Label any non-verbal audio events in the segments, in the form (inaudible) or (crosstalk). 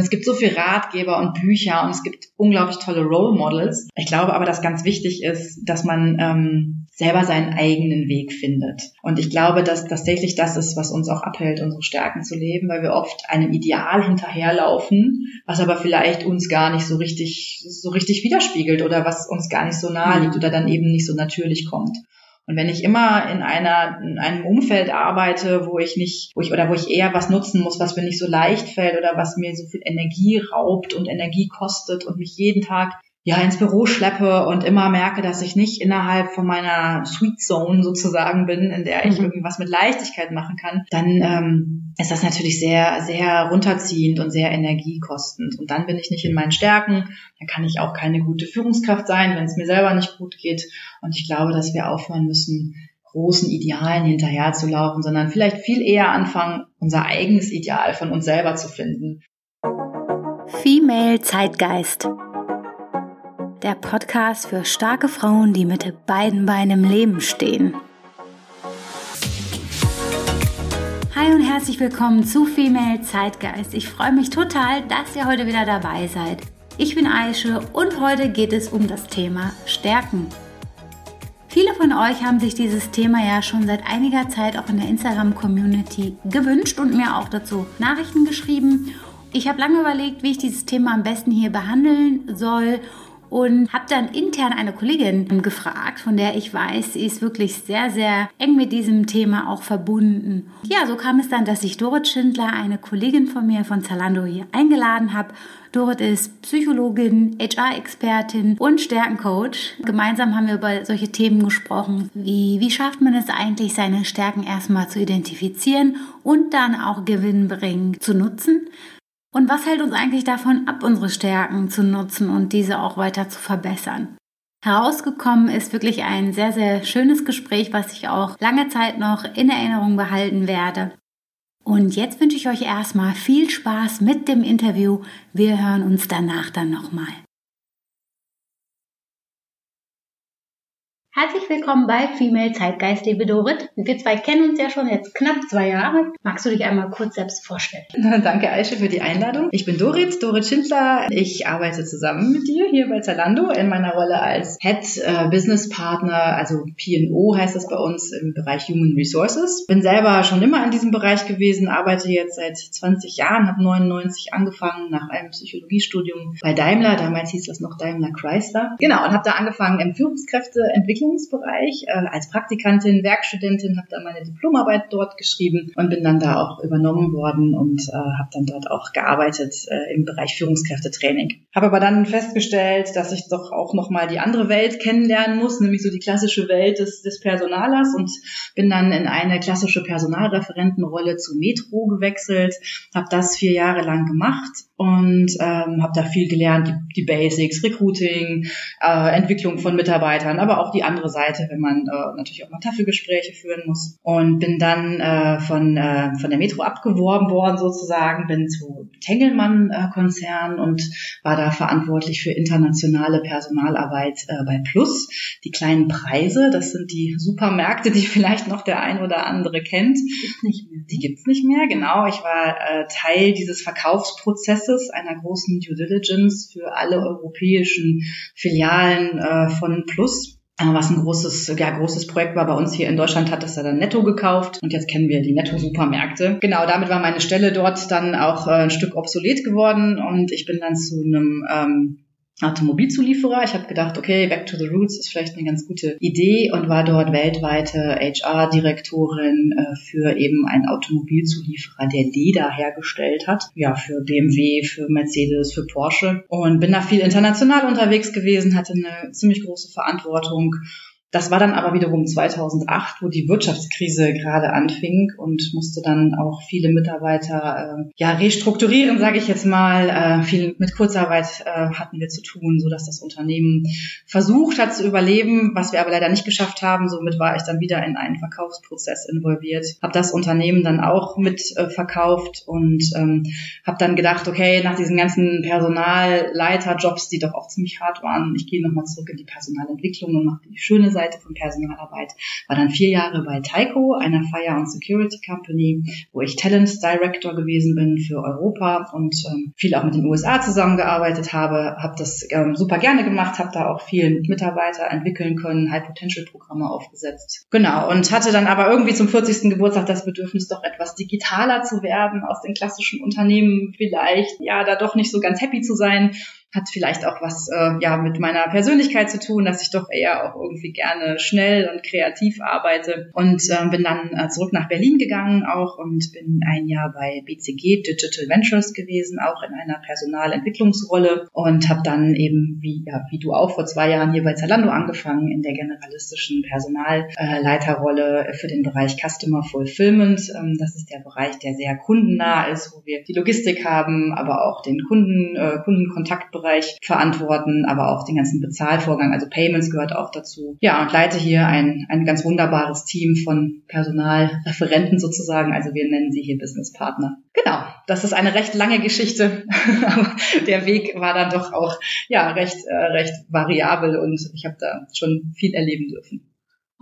Und es gibt so viel Ratgeber und Bücher und es gibt unglaublich tolle Role Models. Ich glaube aber, dass ganz wichtig ist, dass man ähm, selber seinen eigenen Weg findet. Und ich glaube, dass tatsächlich das ist, was uns auch abhält, unsere Stärken zu leben, weil wir oft einem Ideal hinterherlaufen, was aber vielleicht uns gar nicht so richtig, so richtig widerspiegelt oder was uns gar nicht so nahe liegt oder dann eben nicht so natürlich kommt. Und wenn ich immer in einer, in einem Umfeld arbeite, wo ich nicht, wo ich, oder wo ich eher was nutzen muss, was mir nicht so leicht fällt oder was mir so viel Energie raubt und Energie kostet und mich jeden Tag ja ins Büro schleppe und immer merke, dass ich nicht innerhalb von meiner Sweet Zone sozusagen bin, in der ich mhm. irgendwie was mit Leichtigkeit machen kann, dann ähm, ist das natürlich sehr, sehr runterziehend und sehr energiekostend. Und dann bin ich nicht in meinen Stärken, dann kann ich auch keine gute Führungskraft sein, wenn es mir selber nicht gut geht. Und ich glaube, dass wir aufhören müssen, großen Idealen hinterherzulaufen, sondern vielleicht viel eher anfangen, unser eigenes Ideal von uns selber zu finden. Female Zeitgeist der Podcast für starke Frauen, die mit beiden Beinen im Leben stehen. Hi und herzlich willkommen zu Female Zeitgeist. Ich freue mich total, dass ihr heute wieder dabei seid. Ich bin Aische und heute geht es um das Thema Stärken. Viele von euch haben sich dieses Thema ja schon seit einiger Zeit auch in der Instagram-Community gewünscht und mir auch dazu Nachrichten geschrieben. Ich habe lange überlegt, wie ich dieses Thema am besten hier behandeln soll und habe dann intern eine Kollegin gefragt, von der ich weiß, sie ist wirklich sehr, sehr eng mit diesem Thema auch verbunden. Ja, so kam es dann, dass ich Dorit Schindler, eine Kollegin von mir von Zalando hier eingeladen habe. Dorit ist Psychologin, HR-Expertin und Stärkencoach. Gemeinsam haben wir über solche Themen gesprochen, wie wie schafft man es eigentlich, seine Stärken erstmal zu identifizieren und dann auch gewinnbringend zu nutzen. Und was hält uns eigentlich davon ab, unsere Stärken zu nutzen und diese auch weiter zu verbessern? Herausgekommen ist wirklich ein sehr, sehr schönes Gespräch, was ich auch lange Zeit noch in Erinnerung behalten werde. Und jetzt wünsche ich euch erstmal viel Spaß mit dem Interview. Wir hören uns danach dann nochmal. Herzlich willkommen bei Female Zeitgeist, liebe Dorit. Wir zwei kennen uns ja schon jetzt knapp zwei Jahre. Magst du dich einmal kurz selbst vorstellen? (laughs) Danke, Aische, für die Einladung. Ich bin Dorit, Dorit Schindler. Ich arbeite zusammen mit dir hier bei Zalando in meiner Rolle als Head äh, Business Partner, also P&O heißt das bei uns im Bereich Human Resources. Bin selber schon immer in diesem Bereich gewesen, arbeite jetzt seit 20 Jahren, habe 99 angefangen nach einem Psychologiestudium bei Daimler. Damals hieß das noch Daimler Chrysler. Genau, und habe da angefangen im Führungskräfteentwicklung Entwicklungsbereich äh, als Praktikantin, Werkstudentin, habe da meine Diplomarbeit dort geschrieben und bin dann da auch übernommen worden und äh, habe dann dort auch gearbeitet äh, im Bereich Führungskräftetraining. Habe aber dann festgestellt, dass ich doch auch noch mal die andere Welt kennenlernen muss, nämlich so die klassische Welt des, des Personalers und bin dann in eine klassische Personalreferentenrolle zu Metro gewechselt, habe das vier Jahre lang gemacht und ähm, habe da viel gelernt, die, die Basics, Recruiting, äh, Entwicklung von Mitarbeitern, aber auch die andere Seite, wenn man äh, natürlich auch mal Tafelgespräche führen muss. Und bin dann äh, von, äh, von der Metro abgeworben worden sozusagen, bin zu Tengelmann-Konzern äh, und war da verantwortlich für internationale Personalarbeit äh, bei Plus. Die kleinen Preise, das sind die Supermärkte, die (laughs) vielleicht noch der ein oder andere kennt. Gibt's nicht mehr. Die gibt's nicht mehr, genau. Ich war äh, Teil dieses Verkaufsprozesses Prozesses, einer großen Due Diligence für alle europäischen Filialen äh, von Plus was ein großes, ja, großes Projekt war bei uns hier in Deutschland, hat das ja dann Netto gekauft und jetzt kennen wir die Netto-Supermärkte. Genau, damit war meine Stelle dort dann auch äh, ein Stück obsolet geworden und ich bin dann zu einem ähm, Automobilzulieferer. Ich habe gedacht, okay, Back to the Roots ist vielleicht eine ganz gute Idee und war dort weltweite HR-Direktorin äh, für eben einen Automobilzulieferer, der Leder hergestellt hat. Ja, für BMW, für Mercedes, für Porsche. Und bin da viel international unterwegs gewesen, hatte eine ziemlich große Verantwortung das war dann aber wiederum 2008, wo die Wirtschaftskrise gerade anfing und musste dann auch viele Mitarbeiter äh, ja restrukturieren, sage ich jetzt mal. Äh, viel mit Kurzarbeit äh, hatten wir zu tun, so dass das Unternehmen versucht hat zu überleben, was wir aber leider nicht geschafft haben. Somit war ich dann wieder in einen Verkaufsprozess involviert, habe das Unternehmen dann auch mit äh, verkauft und ähm, habe dann gedacht, okay, nach diesen ganzen Personalleiterjobs, die doch auch ziemlich hart waren, ich gehe nochmal zurück in die Personalentwicklung und mache die schöne Seite Seite von Personalarbeit. War dann vier Jahre bei Tyco, einer Fire and Security Company, wo ich Talent Director gewesen bin für Europa und ähm, viel auch mit den USA zusammengearbeitet habe. Habe das ähm, super gerne gemacht, habe da auch viel Mitarbeiter entwickeln können, High Potential Programme aufgesetzt. Genau und hatte dann aber irgendwie zum 40. Geburtstag das Bedürfnis, doch etwas digitaler zu werden aus den klassischen Unternehmen vielleicht, ja, da doch nicht so ganz happy zu sein hat vielleicht auch was äh, ja mit meiner Persönlichkeit zu tun, dass ich doch eher auch irgendwie gerne schnell und kreativ arbeite und äh, bin dann äh, zurück nach Berlin gegangen auch und bin ein Jahr bei BCG Digital Ventures gewesen, auch in einer Personalentwicklungsrolle und habe dann eben wie ja wie du auch vor zwei Jahren hier bei Zalando angefangen in der generalistischen Personalleiterrolle für den Bereich Customer Fulfillment. Ähm, das ist der Bereich, der sehr kundennah ist, wo wir die Logistik haben, aber auch den Kunden äh, Kundenkontakt Bereich verantworten, aber auch den ganzen Bezahlvorgang, also Payments gehört auch dazu. Ja, und leite hier ein, ein ganz wunderbares Team von Personalreferenten sozusagen, also wir nennen sie hier Business Partner. Genau, das ist eine recht lange Geschichte, (laughs) aber der Weg war dann doch auch ja recht äh, recht variabel und ich habe da schon viel erleben dürfen.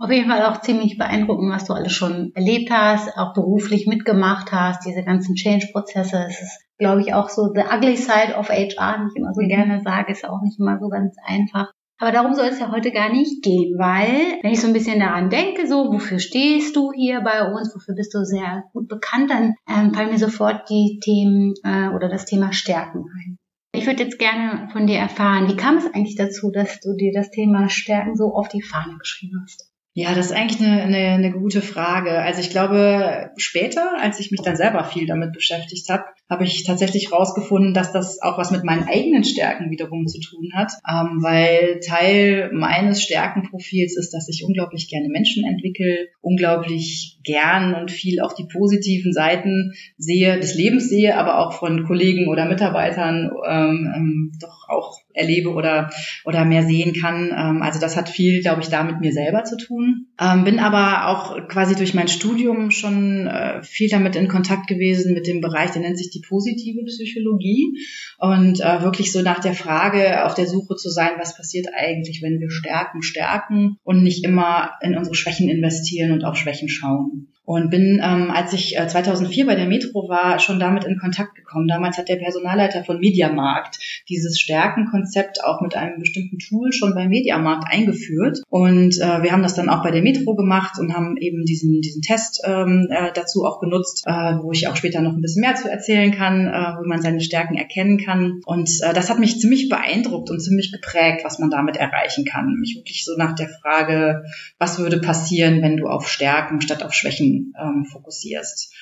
Auf jeden Fall auch ziemlich beeindruckend, was du alles schon erlebt hast, auch beruflich mitgemacht hast, diese ganzen Change-Prozesse. Es ist glaube ich, auch so the ugly side of HR, wie ich immer so mhm. gerne sage, ist auch nicht immer so ganz einfach. Aber darum soll es ja heute gar nicht gehen, weil wenn ich so ein bisschen daran denke, so wofür stehst du hier bei uns, wofür bist du sehr gut bekannt, dann ähm, fallen mir sofort die Themen äh, oder das Thema Stärken ein. Ich würde jetzt gerne von dir erfahren, wie kam es eigentlich dazu, dass du dir das Thema Stärken so auf die Fahne geschrieben hast? Ja, das ist eigentlich eine, eine, eine gute Frage. Also ich glaube, später, als ich mich dann selber viel damit beschäftigt habe, habe ich tatsächlich herausgefunden, dass das auch was mit meinen eigenen Stärken wiederum zu tun hat, ähm, weil Teil meines Stärkenprofils ist, dass ich unglaublich gerne Menschen entwickle, unglaublich gern und viel auch die positiven Seiten sehe, des Lebens sehe, aber auch von Kollegen oder Mitarbeitern ähm, ähm, doch auch erlebe oder, oder mehr sehen kann. Ähm, also das hat viel, glaube ich, da mit mir selber zu tun. Ähm, bin aber auch quasi durch mein Studium schon äh, viel damit in Kontakt gewesen mit dem Bereich, der nennt sich die positive Psychologie und äh, wirklich so nach der Frage auf der Suche zu sein, was passiert eigentlich, wenn wir stärken, stärken und nicht immer in unsere Schwächen investieren und auf Schwächen schauen. Und bin, ähm, als ich äh, 2004 bei der Metro war, schon damit in Kontakt gekommen. Damals hat der Personalleiter von Mediamarkt dieses Stärkenkonzept auch mit einem bestimmten Tool schon beim Mediamarkt eingeführt. Und äh, wir haben das dann auch bei der Metro gemacht und haben eben diesen, diesen Test ähm, äh, dazu auch genutzt, äh, wo ich auch später noch ein bisschen mehr zu erzählen kann, äh, wo man seine Stärken erkennen kann. Und äh, das hat mich ziemlich beeindruckt und ziemlich geprägt, was man damit erreichen kann. Mich wirklich so nach der Frage, was würde passieren, wenn du auf Stärken statt auf Schwächen ähm, fokussierst.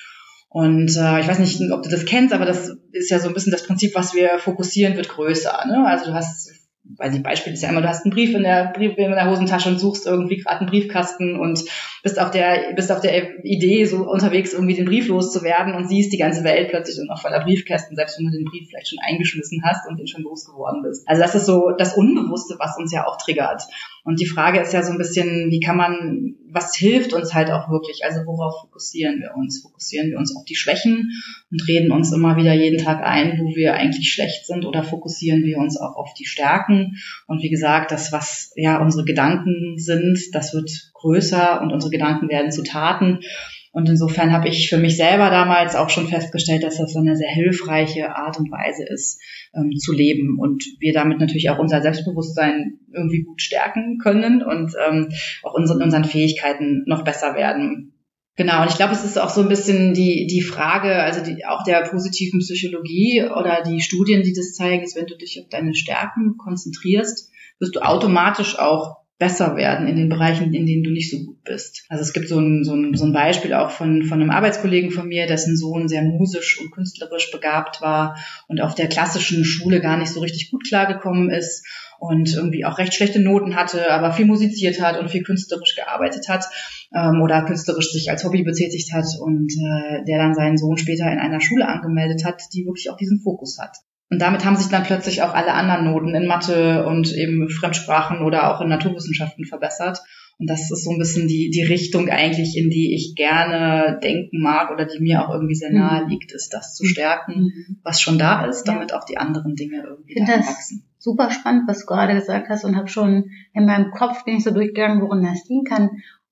Und äh, ich weiß nicht, ob du das kennst, aber das ist ja so ein bisschen das Prinzip, was wir fokussieren, wird größer. Ne? Also du hast weiß ich, Beispiel ist ja immer, du hast einen Brief in der, in der Hosentasche und suchst irgendwie gerade einen Briefkasten und bist auf der, bist auf der Idee, so unterwegs irgendwie den Brief loszuwerden und siehst die ganze Welt plötzlich und auch voller Briefkästen, selbst wenn du den Brief vielleicht schon eingeschmissen hast und den schon losgeworden bist. Also das ist so das Unbewusste, was uns ja auch triggert. Und die Frage ist ja so ein bisschen, wie kann man, was hilft uns halt auch wirklich? Also worauf fokussieren wir uns? Fokussieren wir uns auf die Schwächen und reden uns immer wieder jeden Tag ein, wo wir eigentlich schlecht sind oder fokussieren wir uns auch auf die Stärken? Und wie gesagt, das, was ja unsere Gedanken sind, das wird größer und unsere Gedanken werden zu Taten. Und insofern habe ich für mich selber damals auch schon festgestellt, dass das eine sehr hilfreiche Art und Weise ist, ähm, zu leben und wir damit natürlich auch unser Selbstbewusstsein irgendwie gut stärken können und ähm, auch unseren, unseren Fähigkeiten noch besser werden. Genau, und ich glaube, es ist auch so ein bisschen die, die Frage, also die, auch der positiven Psychologie oder die Studien, die das zeigen, ist, wenn du dich auf deine Stärken konzentrierst, wirst du automatisch auch besser werden in den Bereichen, in denen du nicht so gut bist. Also es gibt so ein, so ein, so ein Beispiel auch von, von einem Arbeitskollegen von mir, dessen Sohn sehr musisch und künstlerisch begabt war und auf der klassischen Schule gar nicht so richtig gut klargekommen ist und irgendwie auch recht schlechte Noten hatte, aber viel musiziert hat und viel künstlerisch gearbeitet hat ähm, oder künstlerisch sich als Hobby betätigt hat und äh, der dann seinen Sohn später in einer Schule angemeldet hat, die wirklich auch diesen Fokus hat. Und damit haben sich dann plötzlich auch alle anderen Noten in Mathe und eben Fremdsprachen oder auch in Naturwissenschaften verbessert. Und das ist so ein bisschen die, die Richtung eigentlich, in die ich gerne denken mag oder die mir auch irgendwie sehr nahe mhm. liegt, ist das zu stärken, mhm. was schon da ist, damit auch die anderen Dinge irgendwie da wachsen super spannend, was du gerade gesagt hast und habe schon in meinem Kopf bin ich so durchgegangen, worin das liegen kann.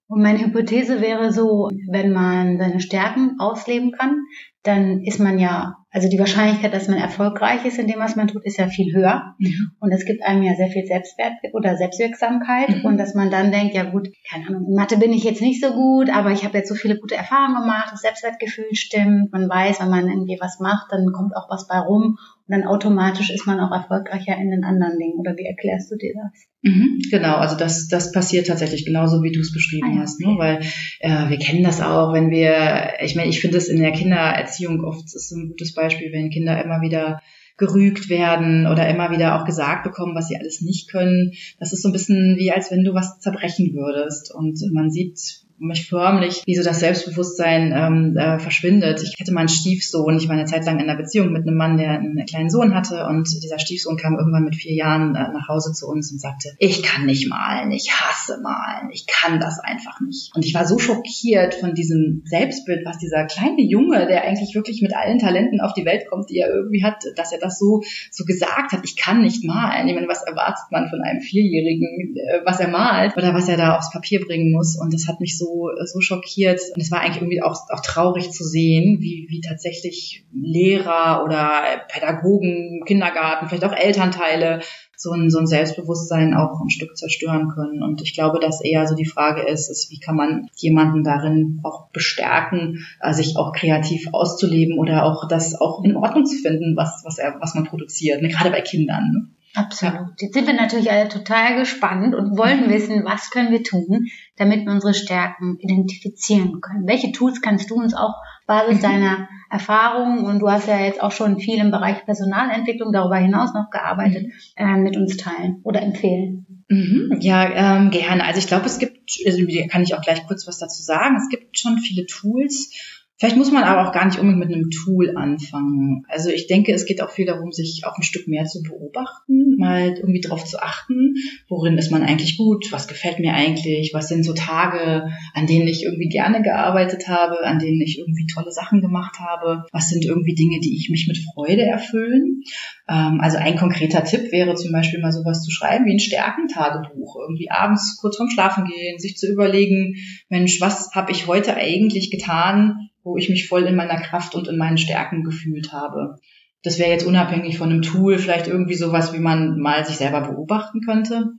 Und meine Hypothese wäre so, wenn man seine Stärken ausleben kann, dann ist man ja, also die Wahrscheinlichkeit, dass man erfolgreich ist in dem, was man tut, ist ja viel höher. Mhm. Und es gibt einem ja sehr viel Selbstwert oder Selbstwirksamkeit. Mhm. Und dass man dann denkt, ja gut, keine Ahnung, in Mathe bin ich jetzt nicht so gut, aber ich habe jetzt so viele gute Erfahrungen gemacht, das Selbstwertgefühl stimmt, man weiß, wenn man irgendwie was macht, dann kommt auch was bei rum. Und dann automatisch ist man auch erfolgreicher in den anderen Dingen. Oder wie erklärst du dir das? Mhm, genau, also das, das passiert tatsächlich genauso, wie du es beschrieben ah, ja. hast. Ne? Weil äh, wir kennen das auch, wenn wir, ich meine, ich finde es in der Kindererziehung oft ist ein gutes Beispiel, wenn Kinder immer wieder gerügt werden oder immer wieder auch gesagt bekommen, was sie alles nicht können. Das ist so ein bisschen wie, als wenn du was zerbrechen würdest. Und man sieht mich förmlich, wie so das Selbstbewusstsein ähm, äh, verschwindet. Ich hatte mal einen Stiefsohn, ich war eine Zeit lang in einer Beziehung mit einem Mann, der einen kleinen Sohn hatte und dieser Stiefsohn kam irgendwann mit vier Jahren äh, nach Hause zu uns und sagte, ich kann nicht malen, ich hasse malen, ich kann das einfach nicht. Und ich war so schockiert von diesem Selbstbild, was dieser kleine Junge, der eigentlich wirklich mit allen Talenten auf die Welt kommt, die er irgendwie hat, dass er das so, so gesagt hat, ich kann nicht malen. Ich meine, was erwartet man von einem Vierjährigen, äh, was er malt oder was er da aufs Papier bringen muss? Und das hat mich so so, so schockiert. Und es war eigentlich irgendwie auch, auch traurig zu sehen, wie, wie tatsächlich Lehrer oder Pädagogen, Kindergarten, vielleicht auch Elternteile so ein, so ein Selbstbewusstsein auch ein Stück zerstören können. Und ich glaube, dass eher so die Frage ist, ist, wie kann man jemanden darin auch bestärken, äh, sich auch kreativ auszuleben oder auch das auch in Ordnung zu finden, was, was er, was man produziert, ne? gerade bei Kindern. Ne? Absolut. Jetzt sind wir natürlich alle total gespannt und wollen mhm. wissen, was können wir tun, damit wir unsere Stärken identifizieren können. Welche Tools kannst du uns auch Basis mhm. deiner Erfahrungen und du hast ja jetzt auch schon viel im Bereich Personalentwicklung darüber hinaus noch gearbeitet, äh, mit uns teilen oder empfehlen? Mhm, ja, ähm, gerne. Also ich glaube, es gibt, also kann ich auch gleich kurz was dazu sagen, es gibt schon viele Tools, Vielleicht muss man aber auch gar nicht unbedingt mit einem Tool anfangen. Also ich denke, es geht auch viel darum, sich auch ein Stück mehr zu beobachten, mal irgendwie darauf zu achten, worin ist man eigentlich gut, was gefällt mir eigentlich, was sind so Tage, an denen ich irgendwie gerne gearbeitet habe, an denen ich irgendwie tolle Sachen gemacht habe, was sind irgendwie Dinge, die ich mich mit Freude erfüllen. Ähm, also ein konkreter Tipp wäre zum Beispiel mal sowas zu schreiben wie ein Stärkentagebuch, irgendwie abends kurz vorm Schlafen gehen, sich zu überlegen, Mensch, was habe ich heute eigentlich getan, wo ich mich voll in meiner Kraft und in meinen Stärken gefühlt habe. Das wäre jetzt unabhängig von einem Tool, vielleicht irgendwie sowas, wie man mal sich selber beobachten könnte.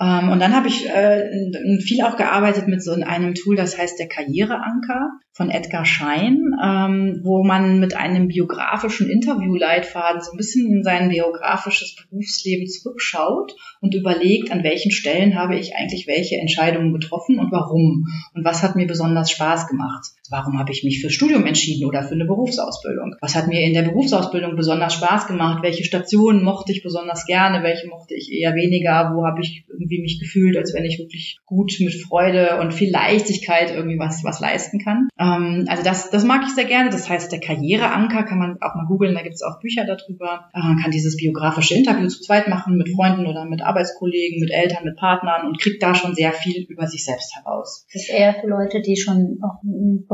Ähm, und dann habe ich äh, viel auch gearbeitet mit so einem Tool, das heißt der Karriereanker von Edgar Schein, ähm, wo man mit einem biografischen Interviewleitfaden so ein bisschen in sein biografisches Berufsleben zurückschaut und überlegt, an welchen Stellen habe ich eigentlich welche Entscheidungen getroffen und warum und was hat mir besonders Spaß gemacht. Warum habe ich mich fürs Studium entschieden oder für eine Berufsausbildung? Was hat mir in der Berufsausbildung besonders Spaß gemacht? Welche Stationen mochte ich besonders gerne? Welche mochte ich eher weniger? Wo habe ich irgendwie mich gefühlt, als wenn ich wirklich gut mit Freude und viel Leichtigkeit irgendwie was, was leisten kann? Ähm, also das, das mag ich sehr gerne. Das heißt, der Karriereanker kann man auch mal googeln. Da gibt es auch Bücher darüber. Äh, man kann dieses biografische Interview zu zweit machen mit Freunden oder mit Arbeitskollegen, mit Eltern, mit Partnern und kriegt da schon sehr viel über sich selbst heraus. Das ist eher für Leute, die schon auch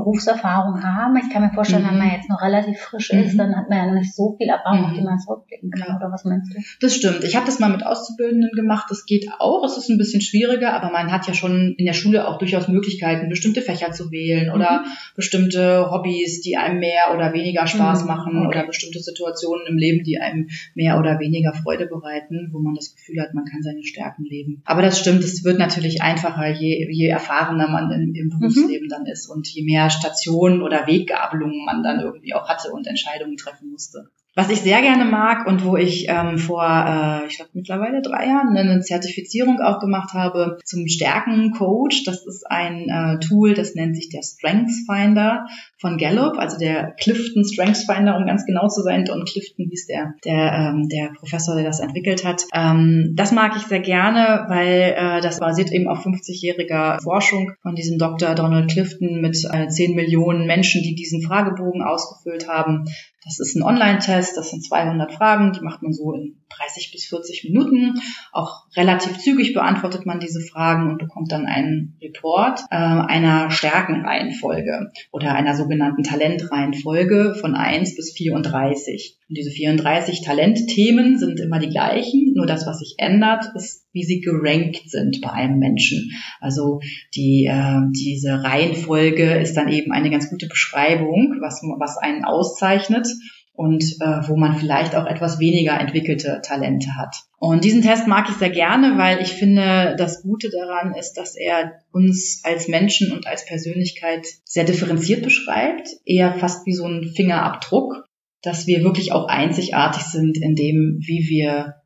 Berufserfahrung haben. Ich kann mir vorstellen, mhm. wenn man jetzt noch relativ frisch mhm. ist, dann hat man ja noch nicht so viel Erfahrung, mhm. auf die man zurückblicken kann. Ja. Oder was meinst du? Das stimmt. Ich habe das mal mit Auszubildenden gemacht. Das geht auch. Es ist ein bisschen schwieriger, aber man hat ja schon in der Schule auch durchaus Möglichkeiten, bestimmte Fächer zu wählen oder mhm. bestimmte Hobbys, die einem mehr oder weniger Spaß mhm. machen okay. oder bestimmte Situationen im Leben, die einem mehr oder weniger Freude bereiten, wo man das Gefühl hat, man kann seine Stärken leben. Aber das stimmt, es wird natürlich einfacher, je, je erfahrener man im, im Berufsleben mhm. dann ist und je mehr Stationen oder Weggabelungen man dann irgendwie auch hatte und Entscheidungen treffen musste. Was ich sehr gerne mag und wo ich ähm, vor, äh, ich glaube mittlerweile drei Jahren eine Zertifizierung auch gemacht habe zum Stärkencoach. Das ist ein äh, Tool, das nennt sich der Strengths Finder von Gallup, also der Clifton Strengths Finder, um ganz genau zu sein. Und Clifton hieß der, der, ähm, der Professor, der das entwickelt hat. Ähm, das mag ich sehr gerne, weil äh, das basiert eben auf 50-jähriger Forschung von diesem Dr. Donald Clifton mit äh, 10 Millionen Menschen, die diesen Fragebogen ausgefüllt haben Das ist ein Online-Test, das sind 200 Fragen, die macht man so in 30 bis 40 Minuten. Auch relativ zügig beantwortet man diese Fragen und bekommt dann einen Report äh, einer Stärkenreihenfolge oder einer sogenannten Talentreihenfolge von 1 bis 34. Und diese 34 Talentthemen sind immer die gleichen, nur das, was sich ändert, ist, wie sie gerankt sind bei einem Menschen. Also die, äh, diese Reihenfolge ist dann eben eine ganz gute Beschreibung, was, was einen auszeichnet und äh, wo man vielleicht auch etwas weniger entwickelte Talente hat. Und diesen Test mag ich sehr gerne, weil ich finde, das Gute daran ist, dass er uns als Menschen und als Persönlichkeit sehr differenziert beschreibt, eher fast wie so ein Fingerabdruck, dass wir wirklich auch einzigartig sind in dem, wie wir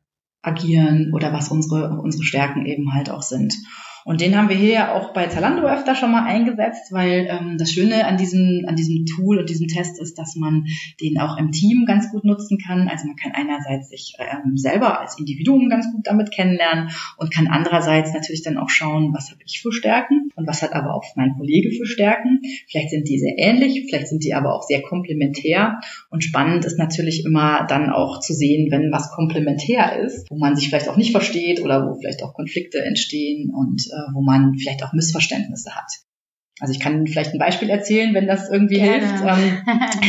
agieren oder was unsere, unsere Stärken eben halt auch sind. Und den haben wir hier ja auch bei Zalando öfter schon mal eingesetzt, weil ähm, das Schöne an diesem, an diesem Tool und diesem Test ist, dass man den auch im Team ganz gut nutzen kann. Also man kann einerseits sich ähm, selber als Individuum ganz gut damit kennenlernen und kann andererseits natürlich dann auch schauen, was habe ich für Stärken und was hat aber auch mein Kollege für Stärken. Vielleicht sind die sehr ähnlich, vielleicht sind die aber auch sehr komplementär. Und spannend ist natürlich immer dann auch zu sehen, wenn was komplementär ist, wo man sich vielleicht auch nicht versteht oder wo vielleicht auch Konflikte entstehen und äh, wo man vielleicht auch Missverständnisse hat. Also ich kann vielleicht ein Beispiel erzählen, wenn das irgendwie Gerne. hilft. Ähm,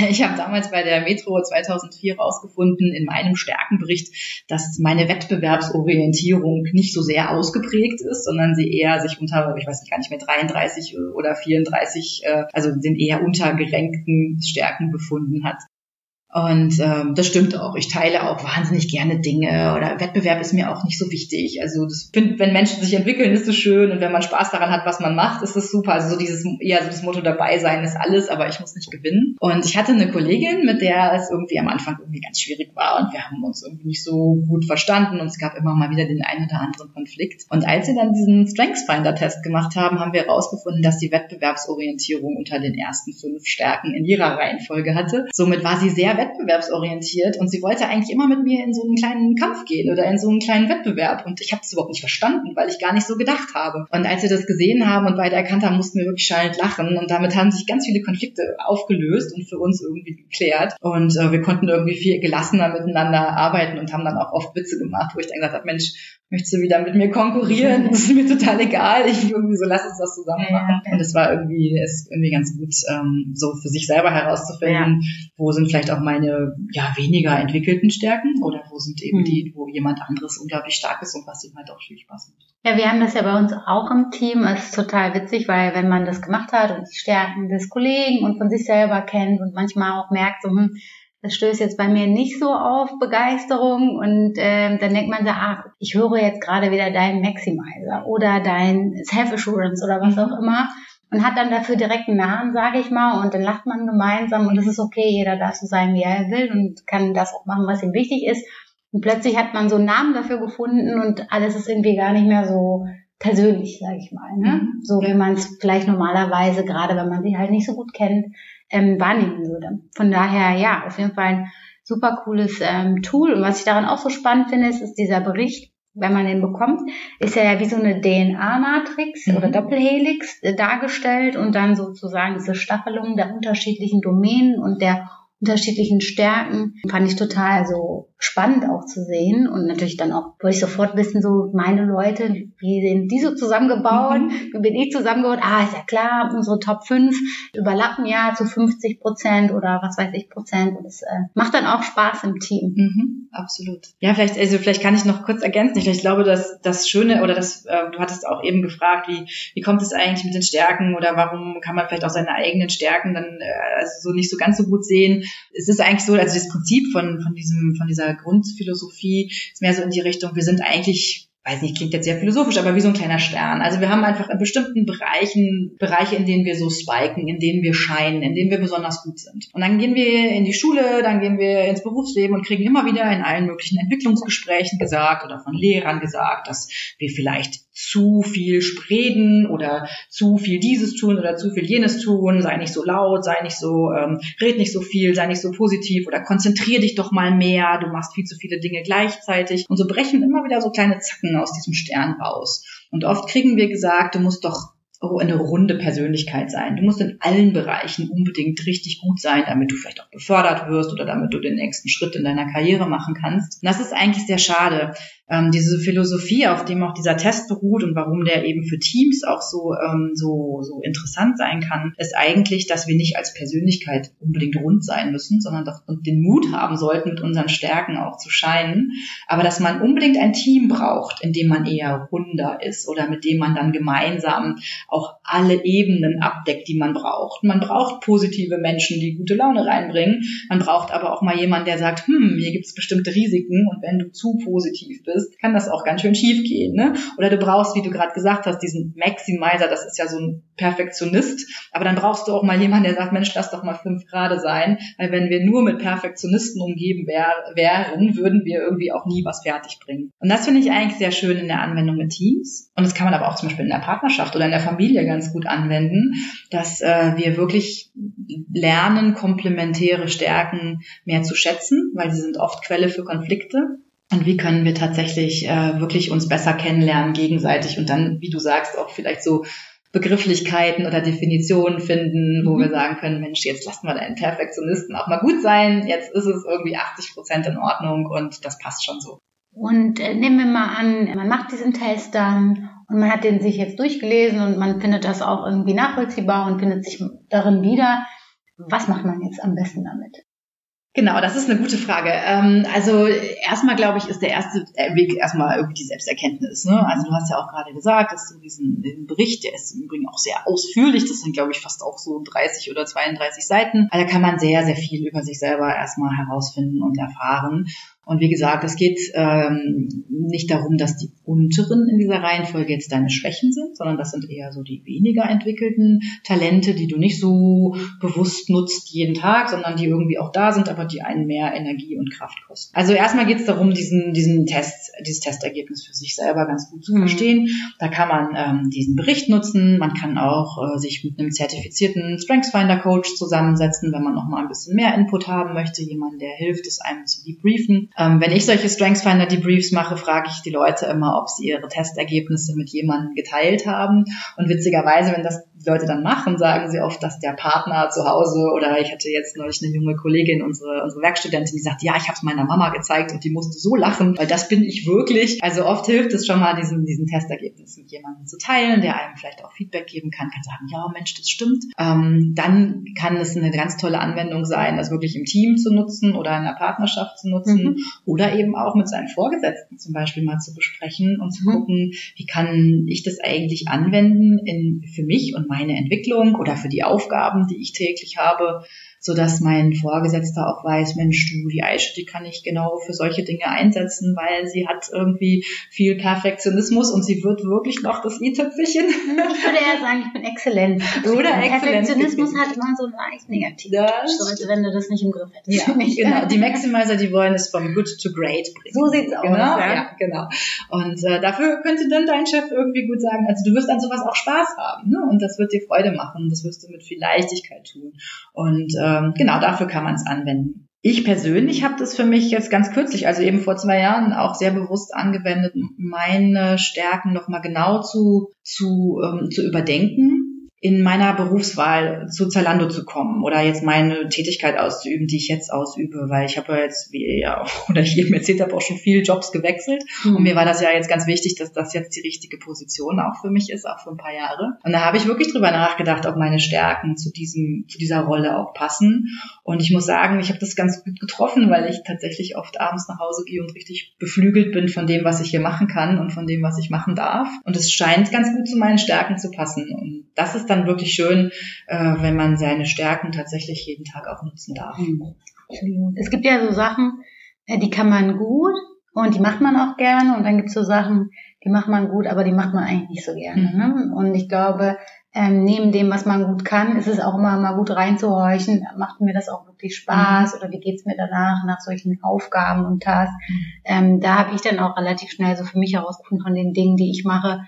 (laughs) (laughs) ich habe damals bei der Metro 2004 rausgefunden in meinem Stärkenbericht, dass meine Wettbewerbsorientierung nicht so sehr ausgeprägt ist, sondern sie eher sich unter, ich weiß nicht gar nicht mehr, 33 oder 34, äh, also den eher untergerenkten Stärken befunden hat. Und ähm, das stimmt auch. Ich teile auch wahnsinnig gerne Dinge oder Wettbewerb ist mir auch nicht so wichtig. Also das find, wenn Menschen sich entwickeln, ist es schön und wenn man Spaß daran hat, was man macht, ist es super. Also so dieses eher so das Motto dabei sein ist alles, aber ich muss nicht gewinnen. Und ich hatte eine Kollegin, mit der es irgendwie am Anfang irgendwie ganz schwierig war und wir haben uns irgendwie nicht so gut verstanden und es gab immer mal wieder den einen oder anderen Konflikt. Und als wir dann diesen Strengths Finder Test gemacht haben, haben wir herausgefunden, dass die Wettbewerbsorientierung unter den ersten fünf Stärken in ihrer Reihenfolge hatte. Somit war sie sehr wettbewerbsorientiert und sie wollte eigentlich immer mit mir in so einen kleinen Kampf gehen oder in so einen kleinen Wettbewerb und ich habe es überhaupt nicht verstanden, weil ich gar nicht so gedacht habe. Und als wir das gesehen haben und beide erkannt haben, mussten wir wirklich schallend lachen und damit haben sich ganz viele Konflikte aufgelöst und für uns irgendwie geklärt und äh, wir konnten irgendwie viel gelassener miteinander arbeiten und haben dann auch oft Witze gemacht, wo ich dann gesagt habe, Mensch, möchtest du wieder mit mir konkurrieren? (laughs) Das ist mir total egal. Ich irgendwie so, lass uns das zusammen machen. Und es war irgendwie, ist irgendwie ganz gut, ähm, so für sich selber herauszufinden, ja. wo sind vielleicht auch meine, ja, weniger entwickelten Stärken oder wo sind eben mhm. die, wo jemand anderes unglaublich stark ist und was ihm halt auch viel Spaß macht. Ja, wir haben das ja bei uns auch im Team. Es ist total witzig, weil wenn man das gemacht hat und die Stärken des Kollegen und von sich selber kennt und manchmal auch merkt, so, hm, das stößt jetzt bei mir nicht so auf Begeisterung und ähm, dann denkt man so, ach, ich höre jetzt gerade wieder deinen Maximizer oder dein Self-Assurance oder was auch immer und hat dann dafür direkt einen Namen, sage ich mal, und dann lacht man gemeinsam und es ist okay, jeder darf so sein, wie er will und kann das auch machen, was ihm wichtig ist. Und plötzlich hat man so einen Namen dafür gefunden und alles ist irgendwie gar nicht mehr so persönlich, sage ich mal. Ne? Mhm. So wie man es vielleicht normalerweise, gerade wenn man sie halt nicht so gut kennt, ähm, wahrnehmen würde. Von daher, ja, auf jeden Fall ein super cooles ähm, Tool. Und was ich daran auch so spannend finde, ist, ist dieser Bericht, wenn man den bekommt, ist er ja wie so eine DNA-Matrix mhm. oder Doppelhelix äh, dargestellt und dann sozusagen diese Staffelung der unterschiedlichen Domänen und der unterschiedlichen Stärken. Fand ich total so spannend auch zu sehen und natürlich dann auch wollte ich sofort wissen, so meine Leute, wie sind die so zusammengebaut, mhm. wie bin ich zusammengebaut? Ah, ist ja klar, unsere Top 5 überlappen ja zu 50 Prozent oder was weiß ich Prozent und das äh, macht dann auch Spaß im Team. Mhm, absolut. Ja, vielleicht, also vielleicht kann ich noch kurz ergänzen. Ich glaube, dass das Schöne oder das, äh, du hattest auch eben gefragt, wie, wie kommt es eigentlich mit den Stärken oder warum kann man vielleicht auch seine eigenen Stärken dann äh, also so nicht so ganz so gut sehen? Es ist eigentlich so, also das Prinzip von, von diesem, von dieser Grundphilosophie ist mehr so in die Richtung, wir sind eigentlich weiß nicht, klingt jetzt sehr philosophisch, aber wie so ein kleiner Stern. Also wir haben einfach in bestimmten Bereichen, Bereiche, in denen wir so spiken, in denen wir scheinen, in denen wir besonders gut sind. Und dann gehen wir in die Schule, dann gehen wir ins Berufsleben und kriegen immer wieder in allen möglichen Entwicklungsgesprächen gesagt oder von Lehrern gesagt, dass wir vielleicht zu viel reden oder zu viel dieses tun oder zu viel jenes tun, sei nicht so laut, sei nicht so, ähm, red nicht so viel, sei nicht so positiv oder konzentrier dich doch mal mehr, du machst viel zu viele Dinge gleichzeitig. Und so brechen immer wieder so kleine Zacken aus diesem Stern raus. Und oft kriegen wir gesagt, du musst doch eine runde Persönlichkeit sein. Du musst in allen Bereichen unbedingt richtig gut sein, damit du vielleicht auch befördert wirst oder damit du den nächsten Schritt in deiner Karriere machen kannst. Und das ist eigentlich sehr schade. Ähm, diese Philosophie, auf dem auch dieser Test beruht und warum der eben für Teams auch so, ähm, so, so interessant sein kann, ist eigentlich, dass wir nicht als Persönlichkeit unbedingt rund sein müssen, sondern wir den Mut haben sollten, mit unseren Stärken auch zu scheinen. Aber dass man unbedingt ein Team braucht, in dem man eher runder ist oder mit dem man dann gemeinsam auch alle Ebenen abdeckt, die man braucht. Man braucht positive Menschen, die gute Laune reinbringen. Man braucht aber auch mal jemanden, der sagt, hm, hier gibt es bestimmte Risiken und wenn du zu positiv bist, kann das auch ganz schön schief gehen. Ne? Oder du brauchst, wie du gerade gesagt hast, diesen Maximizer, das ist ja so ein Perfektionist, aber dann brauchst du auch mal jemanden, der sagt, Mensch, lass doch mal fünf Grade sein, weil wenn wir nur mit Perfektionisten umgeben wär, wären, würden wir irgendwie auch nie was fertig bringen. Und das finde ich eigentlich sehr schön in der Anwendung mit Teams. Und das kann man aber auch zum Beispiel in der Partnerschaft oder in der Familie ganz gut anwenden, dass äh, wir wirklich lernen, komplementäre Stärken mehr zu schätzen, weil sie sind oft Quelle für Konflikte. Und wie können wir tatsächlich äh, wirklich uns besser kennenlernen gegenseitig und dann, wie du sagst, auch vielleicht so Begrifflichkeiten oder Definitionen finden, wo mhm. wir sagen können, Mensch, jetzt lassen wir deinen Perfektionisten auch mal gut sein, jetzt ist es irgendwie 80 Prozent in Ordnung und das passt schon so. Und äh, nehmen wir mal an, man macht diesen Test dann und man hat den sich jetzt durchgelesen und man findet das auch irgendwie nachvollziehbar und findet sich darin wieder. Was macht man jetzt am besten damit? Genau, das ist eine gute Frage. Ähm, also erstmal glaube ich, ist der erste Weg erstmal irgendwie die Selbsterkenntnis. Ne? Also du hast ja auch gerade gesagt, dass du diesen, diesen Bericht, der ist im Übrigen auch sehr ausführlich, das sind glaube ich fast auch so 30 oder 32 Seiten. Also da kann man sehr, sehr viel über sich selber erstmal herausfinden und erfahren. Und wie gesagt, es geht ähm, nicht darum, dass die unteren in dieser Reihenfolge jetzt deine Schwächen sind, sondern das sind eher so die weniger entwickelten Talente, die du nicht so bewusst nutzt jeden Tag, sondern die irgendwie auch da sind, aber die einen mehr Energie und Kraft kosten. Also erstmal geht es darum, diesen, diesen Test, dieses Testergebnis für sich selber ganz gut zu mhm. verstehen. Da kann man ähm, diesen Bericht nutzen, man kann auch äh, sich mit einem zertifizierten StrengthsFinder Coach zusammensetzen, wenn man noch mal ein bisschen mehr Input haben möchte, jemand, der hilft, es einem zu debriefen. Ähm, wenn ich solche StrengthsFinder Debriefs mache, frage ich die Leute immer, ob sie ihre Testergebnisse mit jemandem geteilt haben. Und witzigerweise, wenn das die Leute dann machen, sagen sie oft, dass der Partner zu Hause oder ich hatte jetzt neulich eine junge Kollegin, unsere, unsere Werkstudentin, die sagt, ja, ich habe es meiner Mama gezeigt und die musste so lachen, weil das bin ich wirklich. Also oft hilft es schon mal, diesen, diesen Testergebnis mit jemandem zu teilen, der einem vielleicht auch Feedback geben kann, kann sagen, ja, Mensch, das stimmt. Ähm, dann kann es eine ganz tolle Anwendung sein, das wirklich im Team zu nutzen oder in einer Partnerschaft zu nutzen mhm. Oder eben auch mit seinen Vorgesetzten zum Beispiel mal zu besprechen und zu mhm. gucken, wie kann ich das eigentlich anwenden in, für mich und meine Entwicklung oder für die Aufgaben, die ich täglich habe, so dass mein Vorgesetzter auch weiß, Mensch, du, die Aische, die kann ich genau für solche Dinge einsetzen, weil sie hat irgendwie viel Perfektionismus und sie wird wirklich noch das i-Tüpfelchen. Ich würde eher sagen, ich bin exzellent. (laughs) Oder exzellent. Perfektionismus hat immer so leicht negativ. So als wenn du das nicht im Griff hättest. Ja, (laughs) genau. Die Maximizer, die wollen es vom Good to Great bringen. So sieht's aus. Genau, ja, ja genau. Und äh, dafür könnte dann dein Chef irgendwie gut sagen, also du wirst an sowas auch Spaß haben, ne? Und das wird dir Freude machen. Das wirst du mit viel Leichtigkeit tun. Und äh, ähm, genau dafür kann man es anwenden. Ich persönlich habe das für mich jetzt ganz kürzlich, also eben vor zwei Jahren, auch sehr bewusst angewendet, meine Stärken nochmal genau zu, zu, ähm, zu überdenken in meiner Berufswahl zu Zalando zu kommen oder jetzt meine Tätigkeit auszuüben, die ich jetzt ausübe, weil ich habe ja jetzt, wie ja, oder ich eben erzählt habe, auch schon viele Jobs gewechselt mhm. und mir war das ja jetzt ganz wichtig, dass das jetzt die richtige Position auch für mich ist, auch für ein paar Jahre. Und da habe ich wirklich drüber nachgedacht, ob meine Stärken zu diesem, zu dieser Rolle auch passen. Und ich muss sagen, ich habe das ganz gut getroffen, weil ich tatsächlich oft abends nach Hause gehe und richtig beflügelt bin von dem, was ich hier machen kann und von dem, was ich machen darf. Und es scheint ganz gut zu meinen Stärken zu passen. Und das ist dann wirklich schön, äh, wenn man seine Stärken tatsächlich jeden Tag auch nutzen darf. Mhm. Es gibt ja so Sachen, äh, die kann man gut und die macht man auch gerne und dann gibt es so Sachen, die macht man gut, aber die macht man eigentlich nicht so gerne. Mhm. Ne? Und ich glaube, ähm, neben dem, was man gut kann, ist es auch immer mal gut reinzuhorchen, macht mir das auch wirklich Spaß mhm. oder wie geht's mir danach nach solchen Aufgaben und Tasks. Mhm. Ähm, da habe ich dann auch relativ schnell so für mich herausgefunden von den Dingen, die ich mache,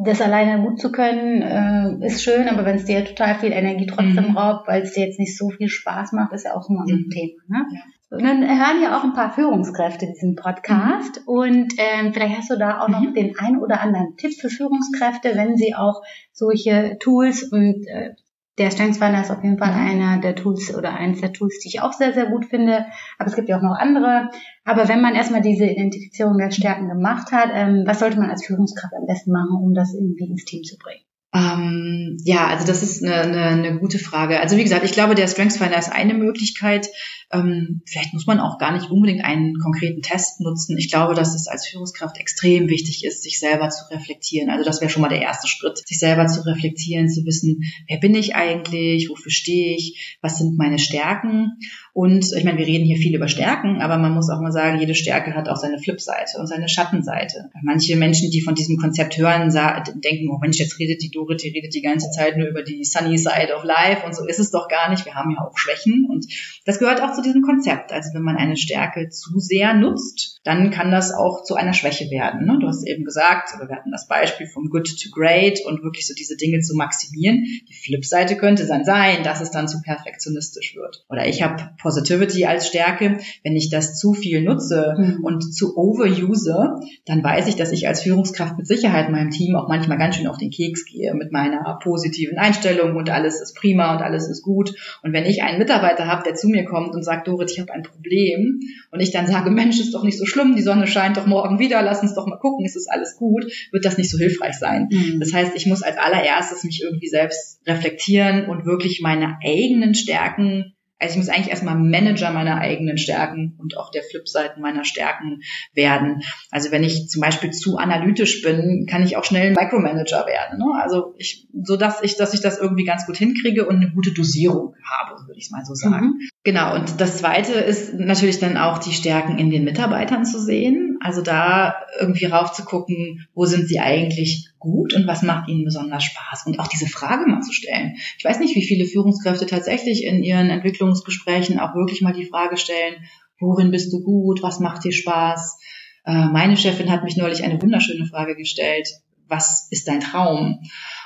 das alleine gut zu können, äh, ist schön, aber wenn es dir total viel Energie trotzdem mhm. raubt, weil es dir jetzt nicht so viel Spaß macht, ist ja auch immer so ein mhm. Thema. Ne? Ja. Und dann hören ja auch ein paar Führungskräfte diesen Podcast. Mhm. Und ähm, vielleicht hast du da auch noch mhm. den ein oder anderen Tipp für Führungskräfte, wenn sie auch solche Tools und äh, der Strengthsfinder ist auf jeden Fall mhm. einer der Tools oder eines der Tools, die ich auch sehr, sehr gut finde. Aber es gibt ja auch noch andere. Aber wenn man erstmal diese Identifizierung der Stärken gemacht hat, ähm, was sollte man als Führungskraft am besten machen, um das irgendwie ins Team zu bringen? Ähm, ja, also das ist eine, eine, eine gute Frage. Also wie gesagt, ich glaube, der Strengthsfinder ist eine Möglichkeit. Ähm, vielleicht muss man auch gar nicht unbedingt einen konkreten Test nutzen. Ich glaube, dass es als Führungskraft extrem wichtig ist, sich selber zu reflektieren. Also das wäre schon mal der erste Schritt, sich selber zu reflektieren, zu wissen, wer bin ich eigentlich, wofür stehe ich, was sind meine Stärken. Und ich meine, wir reden hier viel über Stärken, aber man muss auch mal sagen, jede Stärke hat auch seine Flipseite und seine Schattenseite. Manche Menschen, die von diesem Konzept hören, denken, oh Mensch, jetzt redet die Dorit, die redet die ganze Zeit nur über die sunny side of life und so ist es doch gar nicht. Wir haben ja auch Schwächen und das gehört auch zu diesem Konzept. Also wenn man eine Stärke zu sehr nutzt, dann kann das auch zu einer Schwäche werden. Ne? Du hast eben gesagt, wir hatten das Beispiel vom Good to Great und wirklich so diese Dinge zu maximieren. Die Flipseite könnte dann sein, dass es dann zu perfektionistisch wird. Oder ich habe Positivity als Stärke. Wenn ich das zu viel nutze mhm. und zu overuse, dann weiß ich, dass ich als Führungskraft mit Sicherheit meinem Team auch manchmal ganz schön auf den Keks gehe mit meiner positiven Einstellung und alles ist prima und alles ist gut. Und wenn ich einen Mitarbeiter habe, der zu mir kommt und sagt, Dorit, ich habe ein Problem und ich dann sage, Mensch, ist doch nicht so schlimm, die Sonne scheint doch morgen wieder, lass uns doch mal gucken, ist es alles gut, wird das nicht so hilfreich sein. Mhm. Das heißt, ich muss als allererstes mich irgendwie selbst reflektieren und wirklich meine eigenen Stärken also ich muss eigentlich erstmal Manager meiner eigenen Stärken und auch der Flipseiten meiner Stärken werden. Also wenn ich zum Beispiel zu analytisch bin, kann ich auch schnell ein Micromanager werden. Ne? Also ich, so dass ich, dass ich das irgendwie ganz gut hinkriege und eine gute Dosierung habe, würde ich es mal so sagen. Mhm. Genau. Und das zweite ist natürlich dann auch die Stärken in den Mitarbeitern zu sehen. Also da irgendwie raufzugucken, wo sind sie eigentlich gut und was macht ihnen besonders Spaß? Und auch diese Frage mal zu stellen. Ich weiß nicht, wie viele Führungskräfte tatsächlich in ihren Entwicklungsgesprächen auch wirklich mal die Frage stellen, worin bist du gut? Was macht dir Spaß? Äh, meine Chefin hat mich neulich eine wunderschöne Frage gestellt. Was ist dein Traum?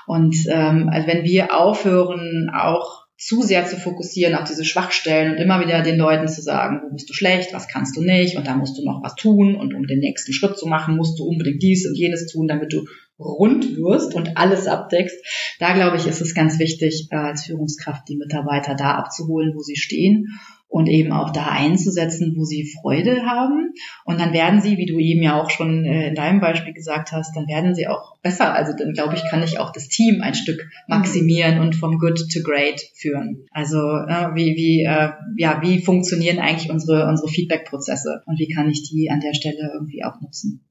Und ähm, also wenn wir aufhören, auch zu sehr zu fokussieren auf diese Schwachstellen und immer wieder den Leuten zu sagen, wo bist du schlecht, was kannst du nicht und da musst du noch was tun und um den nächsten Schritt zu machen, musst du unbedingt dies und jenes tun, damit du rund wirst und alles abdeckst. Da glaube ich, ist es ganz wichtig, äh, als Führungskraft die Mitarbeiter da abzuholen, wo sie stehen und eben auch da einzusetzen, wo sie Freude haben. Und dann werden sie, wie du eben ja auch schon äh, in deinem Beispiel gesagt hast, dann werden sie auch besser. Also dann glaube ich, kann ich auch das Team ein Stück maximieren und vom Good to Great führen. Also äh, wie, wie, ja, wie funktionieren eigentlich unsere, unsere Feedback-Prozesse und wie kann ich die an der Stelle irgendwie auch nutzen?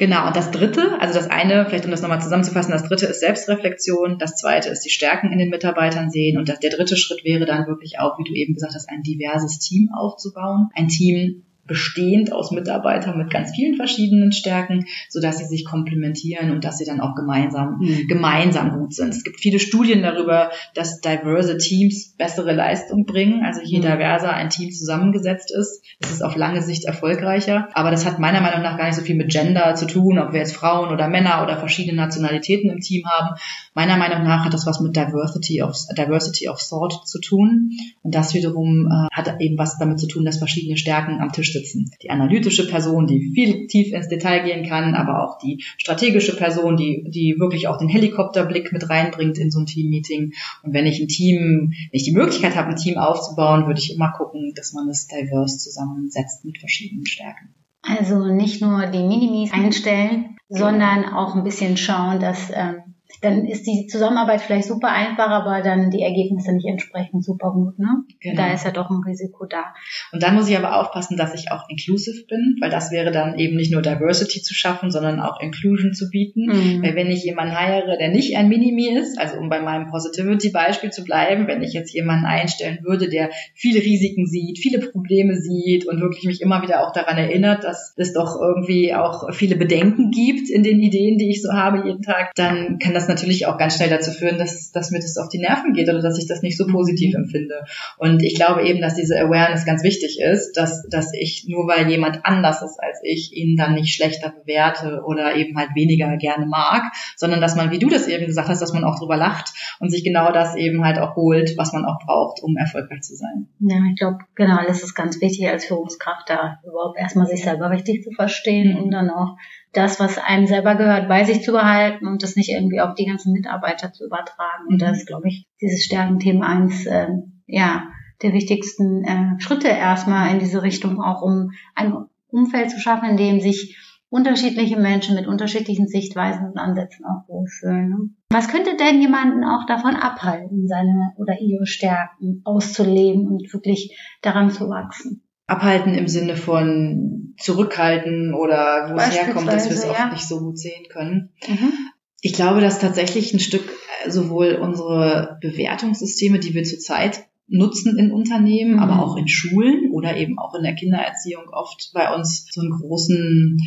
Genau, und das dritte, also das eine, vielleicht um das nochmal zusammenzufassen, das dritte ist Selbstreflexion, das zweite ist die Stärken in den Mitarbeitern sehen und das, der dritte Schritt wäre dann wirklich auch, wie du eben gesagt hast, ein diverses Team aufzubauen. Ein Team, bestehend aus Mitarbeitern mit ganz vielen verschiedenen Stärken, so dass sie sich komplementieren und dass sie dann auch gemeinsam, mhm. gemeinsam gut sind. Es gibt viele Studien darüber, dass diverse Teams bessere Leistung bringen. Also je mhm. diverser ein Team zusammengesetzt ist, ist es auf lange Sicht erfolgreicher. Aber das hat meiner Meinung nach gar nicht so viel mit Gender zu tun, ob wir jetzt Frauen oder Männer oder verschiedene Nationalitäten im Team haben. Meiner Meinung nach hat das was mit Diversity of, Diversity of Thought zu tun. Und das wiederum äh, hat eben was damit zu tun, dass verschiedene Stärken am Tisch sitzen. Die analytische Person, die viel tief ins Detail gehen kann, aber auch die strategische Person, die, die wirklich auch den Helikopterblick mit reinbringt in so ein Teammeeting. Und wenn ich ein Team, wenn ich die Möglichkeit habe, ein Team aufzubauen, würde ich immer gucken, dass man es divers zusammensetzt mit verschiedenen Stärken. Also nicht nur die Minimis einstellen, genau. sondern auch ein bisschen schauen, dass ähm, dann ist die Zusammenarbeit vielleicht super einfach, aber dann die Ergebnisse nicht entsprechend super gut. Ne? Genau. Da ist ja doch ein Risiko da. Und dann muss ich aber aufpassen, dass ich auch inclusive bin, weil das wäre dann eben nicht nur Diversity zu schaffen, sondern auch Inclusion zu bieten. Mhm. Weil wenn ich jemanden heiere, der nicht ein Minimi ist, also um bei meinem Positivity-Beispiel zu bleiben, wenn ich jetzt jemanden einstellen würde, der viele Risiken sieht, viele Probleme sieht und wirklich mich immer wieder auch daran erinnert, dass es doch irgendwie auch viele Bedenken gibt in den Ideen, die ich so habe jeden Tag, dann kann das das natürlich auch ganz schnell dazu führen, dass, dass mir das auf die Nerven geht oder dass ich das nicht so positiv empfinde. Und ich glaube eben, dass diese Awareness ganz wichtig ist, dass, dass ich nur weil jemand anders ist als ich, ihn dann nicht schlechter bewerte oder eben halt weniger gerne mag, sondern dass man, wie du das eben gesagt hast, dass man auch drüber lacht und sich genau das eben halt auch holt, was man auch braucht, um erfolgreich zu sein. Ja, ich glaube, genau, das ist ganz wichtig als Führungskraft, da überhaupt erstmal sich selber richtig zu verstehen und dann auch das, was einem selber gehört, bei sich zu behalten und das nicht irgendwie auf die ganzen Mitarbeiter zu übertragen. Und das ist, glaube ich, dieses Stärkenthema eins, äh, ja, der wichtigsten äh, Schritte erstmal in diese Richtung, auch um ein Umfeld zu schaffen, in dem sich unterschiedliche Menschen mit unterschiedlichen Sichtweisen und Ansätzen auch wohlfühlen. Ne? Was könnte denn jemanden auch davon abhalten, seine oder ihre Stärken auszuleben und wirklich daran zu wachsen? Abhalten im Sinne von zurückhalten oder wo es herkommt, dass wir es ja. oft nicht so gut sehen können. Mhm. Ich glaube, dass tatsächlich ein Stück äh, sowohl unsere Bewertungssysteme, die wir zurzeit nutzen in Unternehmen, mhm. aber auch in Schulen oder eben auch in der Kindererziehung oft bei uns so einen großen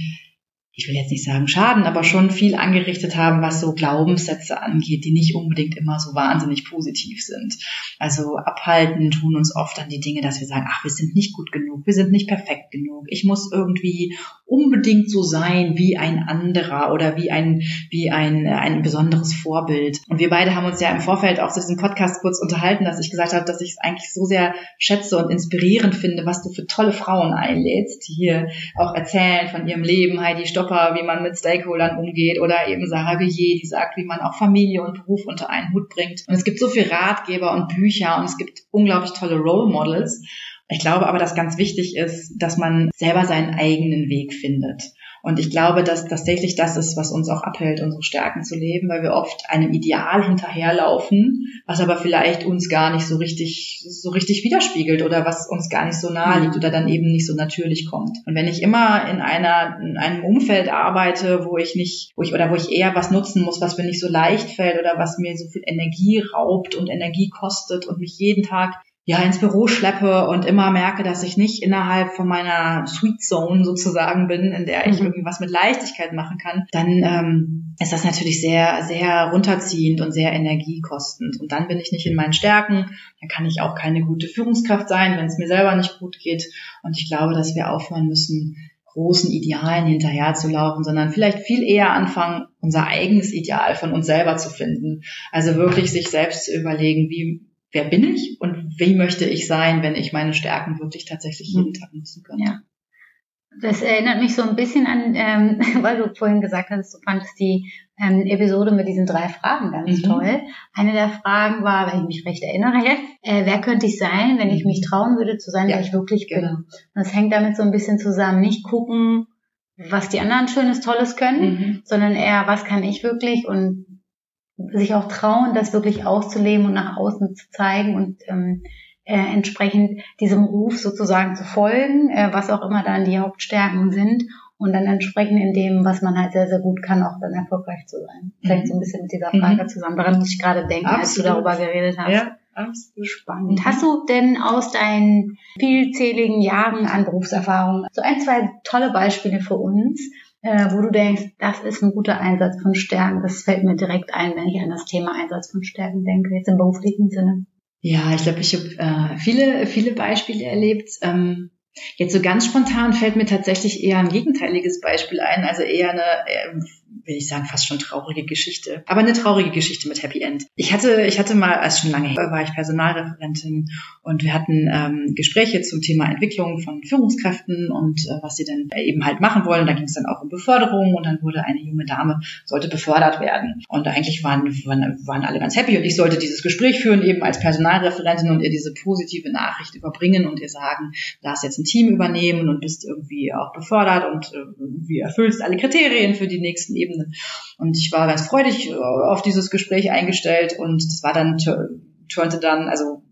ich will jetzt nicht sagen Schaden, aber schon viel angerichtet haben, was so Glaubenssätze angeht, die nicht unbedingt immer so wahnsinnig positiv sind. Also abhalten tun uns oft an die Dinge, dass wir sagen, ach, wir sind nicht gut genug, wir sind nicht perfekt genug, ich muss irgendwie unbedingt so sein wie ein anderer oder wie ein, wie ein, ein besonderes Vorbild. Und wir beide haben uns ja im Vorfeld auch zu diesem Podcast kurz unterhalten, dass ich gesagt habe, dass ich es eigentlich so sehr schätze und inspirierend finde, was du für tolle Frauen einlädst, die hier auch erzählen von ihrem Leben, Heidi Stopper, wie man mit Stakeholdern umgeht oder eben Sarah Gillier, die sagt, wie man auch Familie und Beruf unter einen Hut bringt. Und es gibt so viele Ratgeber und Bücher und es gibt unglaublich tolle Role Models. Ich glaube aber, dass ganz wichtig ist, dass man selber seinen eigenen Weg findet. Und ich glaube, dass tatsächlich das ist, was uns auch abhält, unsere Stärken zu leben, weil wir oft einem Ideal hinterherlaufen, was aber vielleicht uns gar nicht so richtig, so richtig widerspiegelt oder was uns gar nicht so nahe liegt oder dann eben nicht so natürlich kommt. Und wenn ich immer in einer, in einem Umfeld arbeite, wo ich nicht, wo ich, oder wo ich eher was nutzen muss, was mir nicht so leicht fällt oder was mir so viel Energie raubt und Energie kostet und mich jeden Tag ja ins Büro schleppe und immer merke, dass ich nicht innerhalb von meiner Sweet Zone sozusagen bin, in der ich mhm. irgendwie was mit Leichtigkeit machen kann, dann ähm, ist das natürlich sehr, sehr runterziehend und sehr energiekostend. Und dann bin ich nicht in meinen Stärken, dann kann ich auch keine gute Führungskraft sein, wenn es mir selber nicht gut geht. Und ich glaube, dass wir aufhören müssen, großen Idealen hinterherzulaufen, sondern vielleicht viel eher anfangen, unser eigenes Ideal von uns selber zu finden. Also wirklich sich selbst zu überlegen, wie wer bin ich und wie möchte ich sein, wenn ich meine Stärken wirklich tatsächlich jeden mhm. Tag nutzen könnte. Ja. Das erinnert mich so ein bisschen an, ähm, (laughs) weil du vorhin gesagt hast, du fandest die ähm, Episode mit diesen drei Fragen ganz mhm. toll. Eine der Fragen war, wenn ich mich recht erinnere jetzt, äh, wer könnte ich sein, wenn ich mich mhm. trauen würde zu sein, ja, wer ich wirklich genau. bin. Und das hängt damit so ein bisschen zusammen. Nicht gucken, was die anderen Schönes, Tolles können, mhm. sondern eher, was kann ich wirklich und sich auch trauen, das wirklich auszuleben und nach außen zu zeigen und ähm, äh, entsprechend diesem Ruf sozusagen zu folgen, äh, was auch immer dann die Hauptstärken sind und dann entsprechend in dem, was man halt sehr, sehr gut kann, auch dann erfolgreich zu sein. Mhm. Vielleicht so ein bisschen mit dieser. Frage mhm. zusammen. Daran muss ich gerade denken, Absolut. als du darüber geredet hast. Ja. Absolut spannend. Hast du denn aus deinen vielzähligen Jahren an Berufserfahrung so ein, zwei tolle Beispiele für uns, äh, wo du denkst, das ist ein guter Einsatz von Stärken. Das fällt mir direkt ein, wenn ich an das Thema Einsatz von Stärken denke, jetzt im beruflichen Sinne. Ja, ich glaube, ich habe äh, viele, viele Beispiele erlebt. Ähm, jetzt so ganz spontan fällt mir tatsächlich eher ein gegenteiliges Beispiel ein, also eher eine äh, will ich sagen, fast schon traurige Geschichte. Aber eine traurige Geschichte mit Happy End. Ich hatte, ich hatte mal, als schon lange her war ich Personalreferentin und wir hatten ähm, Gespräche zum Thema Entwicklung von Führungskräften und äh, was sie denn eben halt machen wollen. Da ging es dann auch um Beförderung und dann wurde eine junge Dame, sollte befördert werden. Und eigentlich waren, waren, waren alle ganz happy und ich sollte dieses Gespräch führen, eben als Personalreferentin und ihr diese positive Nachricht überbringen und ihr sagen, darfst jetzt ein Team übernehmen und bist irgendwie auch befördert und äh, wie erfüllst alle Kriterien für die nächsten Ebene. Und ich war ganz freudig äh, auf dieses Gespräch eingestellt und das war dann, turnte dann, also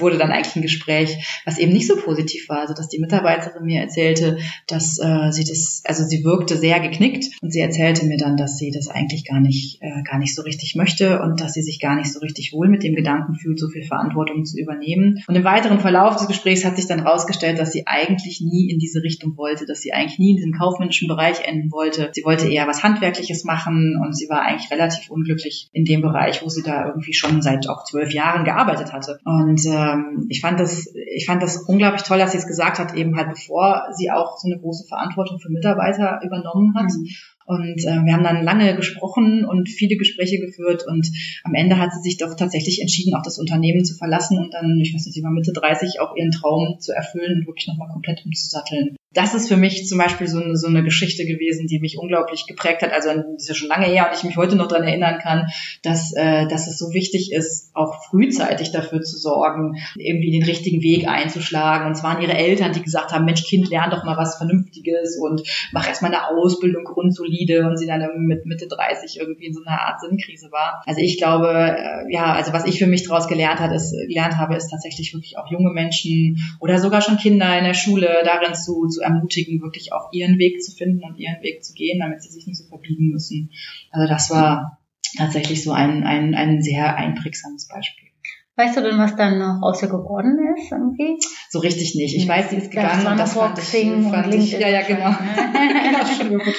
wurde dann eigentlich ein Gespräch, was eben nicht so positiv war. Also dass die Mitarbeiterin mir erzählte, dass äh, sie das, also sie wirkte sehr geknickt und sie erzählte mir dann, dass sie das eigentlich gar nicht, äh, gar nicht so richtig möchte und dass sie sich gar nicht so richtig wohl mit dem Gedanken fühlt, so viel Verantwortung zu übernehmen. Und im weiteren Verlauf des Gesprächs hat sich dann herausgestellt, dass sie eigentlich nie in diese Richtung wollte, dass sie eigentlich nie in diesem kaufmännischen Bereich enden wollte. Sie wollte eher was Handwerkliches machen und sie war eigentlich relativ unglücklich in dem Bereich, wo sie da irgendwie schon seit auch zwölf Jahren gearbeitet hatte. Und ähm, ich fand das, ich fand das unglaublich toll, dass sie es gesagt hat, eben halt bevor sie auch so eine große Verantwortung für Mitarbeiter übernommen hat. Mhm. Und äh, wir haben dann lange gesprochen und viele Gespräche geführt und am Ende hat sie sich doch tatsächlich entschieden, auch das Unternehmen zu verlassen und dann, ich weiß nicht, sie war Mitte 30, auch ihren Traum zu erfüllen und wirklich nochmal komplett umzusatteln das ist für mich zum Beispiel so eine, so eine Geschichte gewesen, die mich unglaublich geprägt hat. Also das ist ja schon lange her und ich mich heute noch dran erinnern kann, dass, äh, dass es so wichtig ist, auch frühzeitig dafür zu sorgen, irgendwie den richtigen Weg einzuschlagen. Und es waren ihre Eltern, die gesagt haben, Mensch, Kind, lern doch mal was Vernünftiges und mach erstmal eine Ausbildung grundsolide und sie dann mit Mitte 30 irgendwie in so einer Art Sinnkrise war. Also ich glaube, äh, ja, also was ich für mich daraus gelernt, hat, ist, gelernt habe, ist tatsächlich wirklich auch junge Menschen oder sogar schon Kinder in der Schule darin zu, zu zu ermutigen, wirklich auch ihren Weg zu finden und ihren Weg zu gehen, damit sie sich nicht so verbiegen müssen. Also das war tatsächlich so ein, ein, ein sehr einprägsames Beispiel. Weißt du denn, was dann noch aus ihr geworden ist irgendwie? So richtig nicht. Ich weiß, sie ist gegangen das und das fand ich, fand ich, ja, ja, genau. genau schon, wirklich,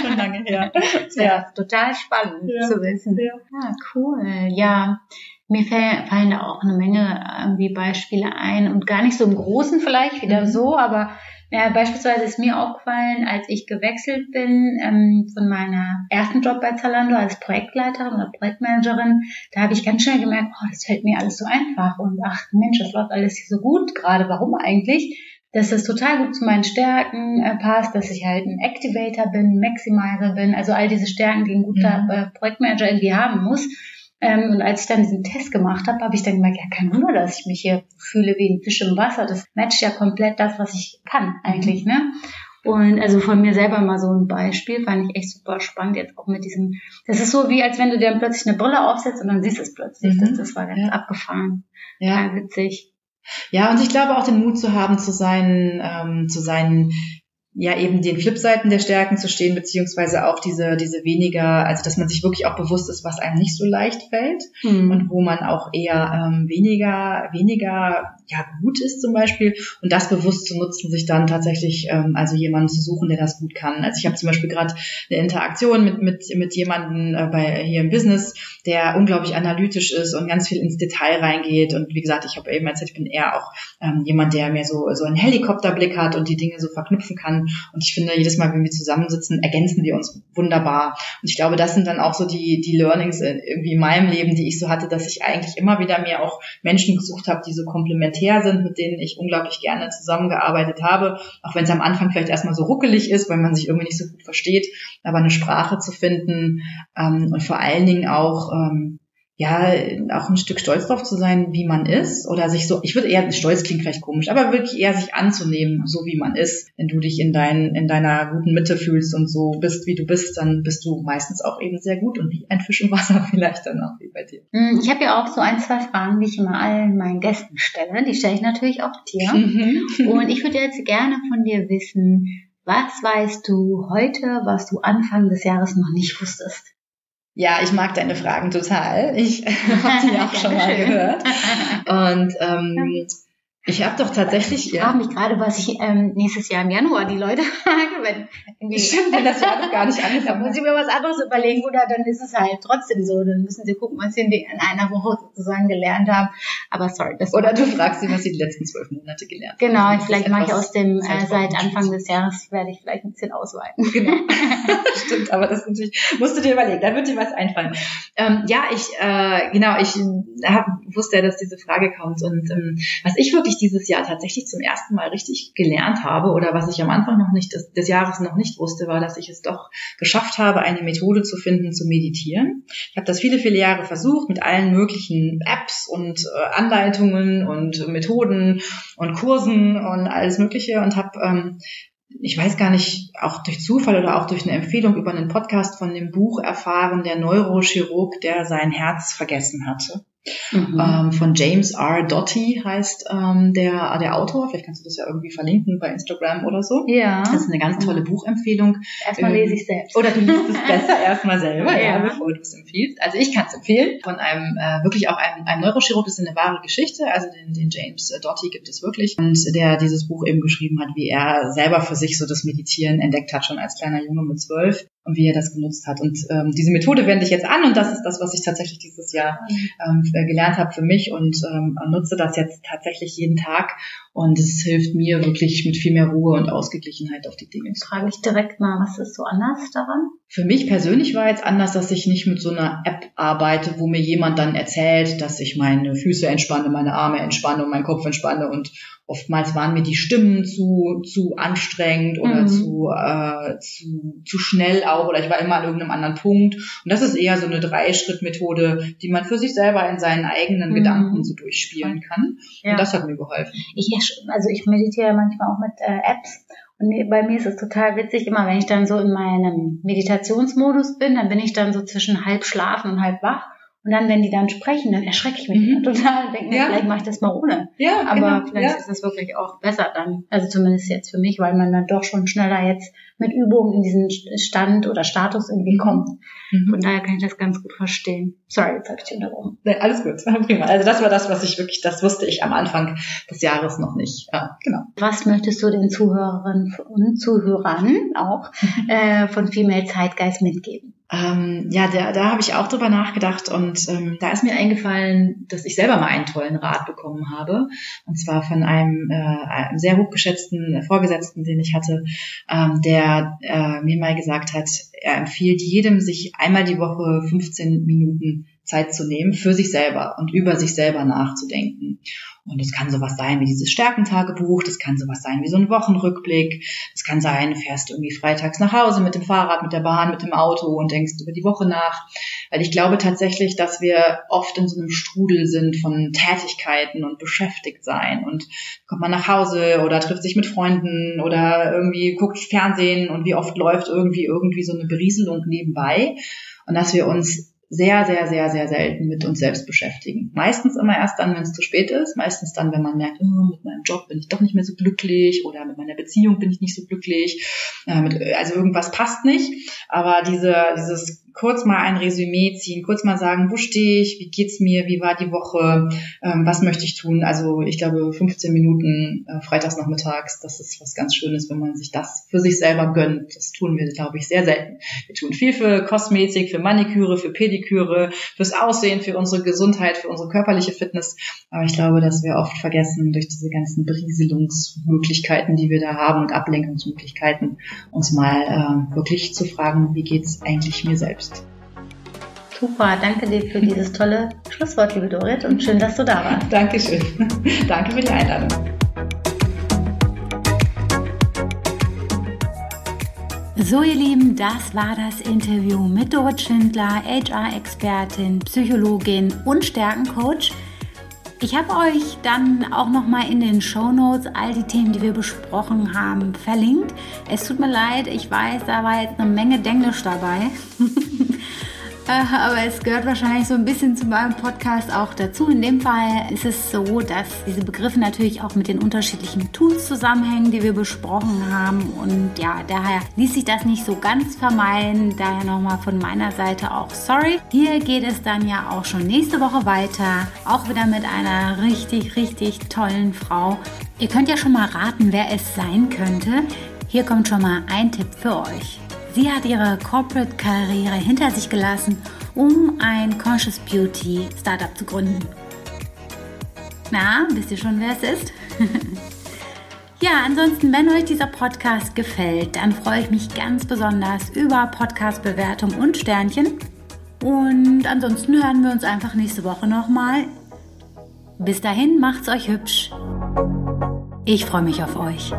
schon lange her. (laughs) Ja, ja. total spannend ja. zu wissen. Ja. Ah, cool. Ja, mir fallen da auch eine Menge irgendwie Beispiele ein und gar nicht so im Großen vielleicht wieder mhm. so, aber ja, beispielsweise ist mir aufgefallen, als ich gewechselt bin ähm, von meiner ersten Job bei Zalando als Projektleiterin oder Projektmanagerin, da habe ich ganz schnell gemerkt, oh, das fällt mir alles so einfach und ach Mensch, das läuft alles hier so gut gerade. Warum eigentlich? Dass das total gut zu meinen Stärken äh, passt, dass ich halt ein Activator bin, Maximizer bin, also all diese Stärken, die ein guter mhm. äh, Projektmanager irgendwie haben muss. Ähm, und als ich dann diesen Test gemacht habe, habe ich dann gemerkt, ja, kein Wunder, dass ich mich hier fühle wie ein Fisch im Wasser. Das matcht ja komplett das, was ich kann eigentlich, ne? Und also von mir selber mal so ein Beispiel, fand ich echt super spannend, jetzt auch mit diesem, das ist so wie, als wenn du dir plötzlich eine Brille aufsetzt und dann siehst du es plötzlich. Mhm. Das, das war ganz ja. abgefahren. Ja. ja, witzig. Ja, und ich glaube auch den Mut zu haben, zu seinen, ähm, zu seinen ja eben den Flipseiten der Stärken zu stehen, beziehungsweise auch diese, diese weniger, also dass man sich wirklich auch bewusst ist, was einem nicht so leicht fällt mhm. und wo man auch eher ähm, weniger, weniger ja, gut ist zum Beispiel und das bewusst zu nutzen, sich dann tatsächlich ähm, also jemanden zu suchen, der das gut kann. Also ich habe zum Beispiel gerade eine Interaktion mit, mit, mit jemandem äh, bei hier im Business, der unglaublich analytisch ist und ganz viel ins Detail reingeht. Und wie gesagt, ich habe eben erzählt, ich bin eher auch ähm, jemand, der mehr so, so einen Helikopterblick hat und die Dinge so verknüpfen kann. Und ich finde, jedes Mal, wenn wir zusammensitzen, ergänzen wir uns wunderbar. Und ich glaube, das sind dann auch so die, die Learnings irgendwie in meinem Leben, die ich so hatte, dass ich eigentlich immer wieder mir auch Menschen gesucht habe, die so komplementär sind, mit denen ich unglaublich gerne zusammengearbeitet habe. Auch wenn es am Anfang vielleicht erstmal so ruckelig ist, weil man sich irgendwie nicht so gut versteht, aber eine Sprache zu finden ähm, und vor allen Dingen auch ähm, ja, auch ein Stück stolz drauf zu sein, wie man ist oder sich so, ich würde eher, stolz klingt vielleicht komisch, aber wirklich eher sich anzunehmen, so wie man ist. Wenn du dich in, dein, in deiner guten Mitte fühlst und so bist, wie du bist, dann bist du meistens auch eben sehr gut und wie ein Fisch im Wasser (laughs) vielleicht dann auch wie bei dir. Hm, ich habe ja auch so ein, zwei Fragen, die ich immer allen meinen Gästen stelle. Die stelle ich natürlich auch dir. Mhm. Und ich würde jetzt gerne von dir wissen, was weißt du heute, was du Anfang des Jahres noch nicht wusstest? Ja, ich mag deine Fragen total. Ich (laughs) habe sie auch (laughs) schon mal gehört. Und ähm, ich habe doch tatsächlich. Ich frage mich gerade, was ich ähm, nächstes Jahr im Januar die Leute (laughs) frage, wenn irgendwie. Stimmt, wenn das Jahr noch gar nicht angefangen Da muss ich mir was anderes überlegen, oder dann ist es halt trotzdem so. Dann müssen sie gucken, was sie in einer Woche sozusagen gelernt haben. Aber sorry. Das oder du fragst sie, was sie die letzten zwölf Monate gelernt haben. Genau, vielleicht mache ich aus dem, äh, seit Anfang des Jahres werde ich vielleicht ein bisschen ausweiten. Genau. (laughs) (laughs) Stimmt, aber das natürlich, musst du dir überlegen, da wird dir was einfallen. Ähm, ja, ich, äh, genau, ich hab, wusste ja, dass diese Frage kommt und ähm, was ich wirklich ich dieses Jahr tatsächlich zum ersten Mal richtig gelernt habe oder was ich am Anfang noch nicht des, des Jahres noch nicht wusste, war, dass ich es doch geschafft habe, eine Methode zu finden, zu meditieren. Ich habe das viele, viele Jahre versucht mit allen möglichen Apps und äh, Anleitungen und Methoden und Kursen und alles Mögliche und habe ähm, ich weiß gar nicht, auch durch Zufall oder auch durch eine Empfehlung über einen Podcast von dem Buch erfahren, der Neurochirurg, der sein Herz vergessen hatte. Mhm. Ähm, von James R. Doty heißt ähm, der, der Autor. Vielleicht kannst du das ja irgendwie verlinken bei Instagram oder so. Ja. Das ist eine ganz tolle Buchempfehlung. Erstmal ähm, lese ich selbst. Oder du liest es besser (laughs) erstmal selber, ja. ja. bevor du es empfiehlst. Also ich kann es empfehlen. Von einem, äh, wirklich auch einem, einem Neurochirurg, das ist eine wahre Geschichte. Also den, den James Doty gibt es wirklich. Und der dieses Buch eben geschrieben hat, wie er selber für sich so das Meditieren entdeckt hat, schon als kleiner Junge mit zwölf und wie er das genutzt hat. Und ähm, diese Methode wende ich jetzt an und das ist das, was ich tatsächlich dieses Jahr ähm, gelernt habe für mich und ähm, nutze das jetzt tatsächlich jeden Tag und es hilft mir wirklich mit viel mehr Ruhe und Ausgeglichenheit auf die Dinge. Jetzt frage ich direkt mal, was ist so anders daran? Für mich persönlich war jetzt anders, dass ich nicht mit so einer App arbeite, wo mir jemand dann erzählt, dass ich meine Füße entspanne, meine Arme entspanne und meinen Kopf entspanne und oftmals waren mir die Stimmen zu, zu anstrengend oder mhm. zu, äh, zu, zu schnell auch oder ich war immer an irgendeinem anderen Punkt. Und das ist eher so eine Dreischritt-Methode, die man für sich selber in seinen eigenen mhm. Gedanken so durchspielen kann. Ja. Und das hat mir geholfen. Ich, also ich meditiere manchmal auch mit äh, Apps und bei mir ist es total witzig, immer wenn ich dann so in meinem Meditationsmodus bin, dann bin ich dann so zwischen halb schlafen und halb wach. Und dann, wenn die dann sprechen, dann erschrecke ich mich mhm. (laughs) total. Denke ja. vielleicht mache ich das mal ohne. Ja, Aber genau. vielleicht ja. ist das wirklich auch besser dann. Also zumindest jetzt für mich, weil man dann doch schon schneller jetzt mit Übungen in diesen Stand oder Status irgendwie mhm. kommt. Mhm. Von daher kann ich das ganz gut verstehen. Sorry, jetzt habe ich dich unterbrochen. Nee, alles gut, (laughs) prima. Also das war das, was ich wirklich, das wusste ich am Anfang des Jahres noch nicht. Ja, genau. Was möchtest du den Zuhörerinnen und Zuhörern auch (laughs) äh, von Female Zeitgeist mitgeben? Ähm, ja, da, da habe ich auch drüber nachgedacht und ähm, da ist mir eingefallen, dass ich selber mal einen tollen Rat bekommen habe. Und zwar von einem, äh, einem sehr hochgeschätzten Vorgesetzten, den ich hatte, ähm, der äh, mir mal gesagt hat, er empfiehlt jedem, sich einmal die Woche 15 Minuten Zeit zu nehmen für sich selber und über sich selber nachzudenken. Und das kann sowas sein wie dieses Stärkentagebuch, das kann sowas sein wie so ein Wochenrückblick, das kann sein, du fährst irgendwie freitags nach Hause mit dem Fahrrad, mit der Bahn, mit dem Auto und denkst über die Woche nach. Weil ich glaube tatsächlich, dass wir oft in so einem Strudel sind von Tätigkeiten und beschäftigt sein. Und kommt man nach Hause oder trifft sich mit Freunden oder irgendwie guckt Fernsehen und wie oft läuft irgendwie irgendwie so eine Berieselung nebenbei. Und dass wir uns sehr, sehr, sehr, sehr selten mit uns selbst beschäftigen. Meistens immer erst dann, wenn es zu spät ist. Meistens dann, wenn man merkt, oh, mit meinem Job bin ich doch nicht mehr so glücklich oder mit meiner Beziehung bin ich nicht so glücklich. Äh, also irgendwas passt nicht. Aber diese, dieses kurz mal ein Resümee ziehen, kurz mal sagen, wo stehe ich, wie geht's mir, wie war die Woche, ähm, was möchte ich tun. Also ich glaube 15 Minuten äh, freitags nachmittags, das ist was ganz Schönes, wenn man sich das für sich selber gönnt. Das tun wir, glaube ich, sehr selten. Wir tun viel für Kosmetik, für Maniküre, für Pediküre, fürs Aussehen, für unsere Gesundheit, für unsere körperliche Fitness. Aber ich glaube, dass wir oft vergessen, durch diese ganzen Berieselungsmöglichkeiten, die wir da haben und Ablenkungsmöglichkeiten, uns mal äh, wirklich zu fragen, wie geht's eigentlich mir selbst selbst. Super, danke dir für dieses tolle Schlusswort, liebe Dorit, und schön, dass du da warst. Dankeschön. (laughs) danke für die Einladung. So, ihr Lieben, das war das Interview mit Dorit Schindler, HR-Expertin, Psychologin und Stärkencoach. Ich habe euch dann auch noch mal in den Show Notes all die Themen, die wir besprochen haben, verlinkt. Es tut mir leid, ich weiß, da war jetzt eine Menge Denglisch dabei. (laughs) Äh, aber es gehört wahrscheinlich so ein bisschen zu meinem Podcast auch dazu. In dem Fall ist es so, dass diese Begriffe natürlich auch mit den unterschiedlichen Tools zusammenhängen, die wir besprochen haben. Und ja, daher ließ sich das nicht so ganz vermeiden. Daher nochmal von meiner Seite auch sorry. Hier geht es dann ja auch schon nächste Woche weiter. Auch wieder mit einer richtig, richtig tollen Frau. Ihr könnt ja schon mal raten, wer es sein könnte. Hier kommt schon mal ein Tipp für euch. Sie hat ihre Corporate-Karriere hinter sich gelassen, um ein Conscious Beauty Startup zu gründen. Na, wisst ihr schon, wer es ist? (laughs) ja, ansonsten, wenn euch dieser Podcast gefällt, dann freue ich mich ganz besonders über Podcast-Bewertung und Sternchen. Und ansonsten hören wir uns einfach nächste Woche nochmal. Bis dahin, macht's euch hübsch. Ich freue mich auf euch.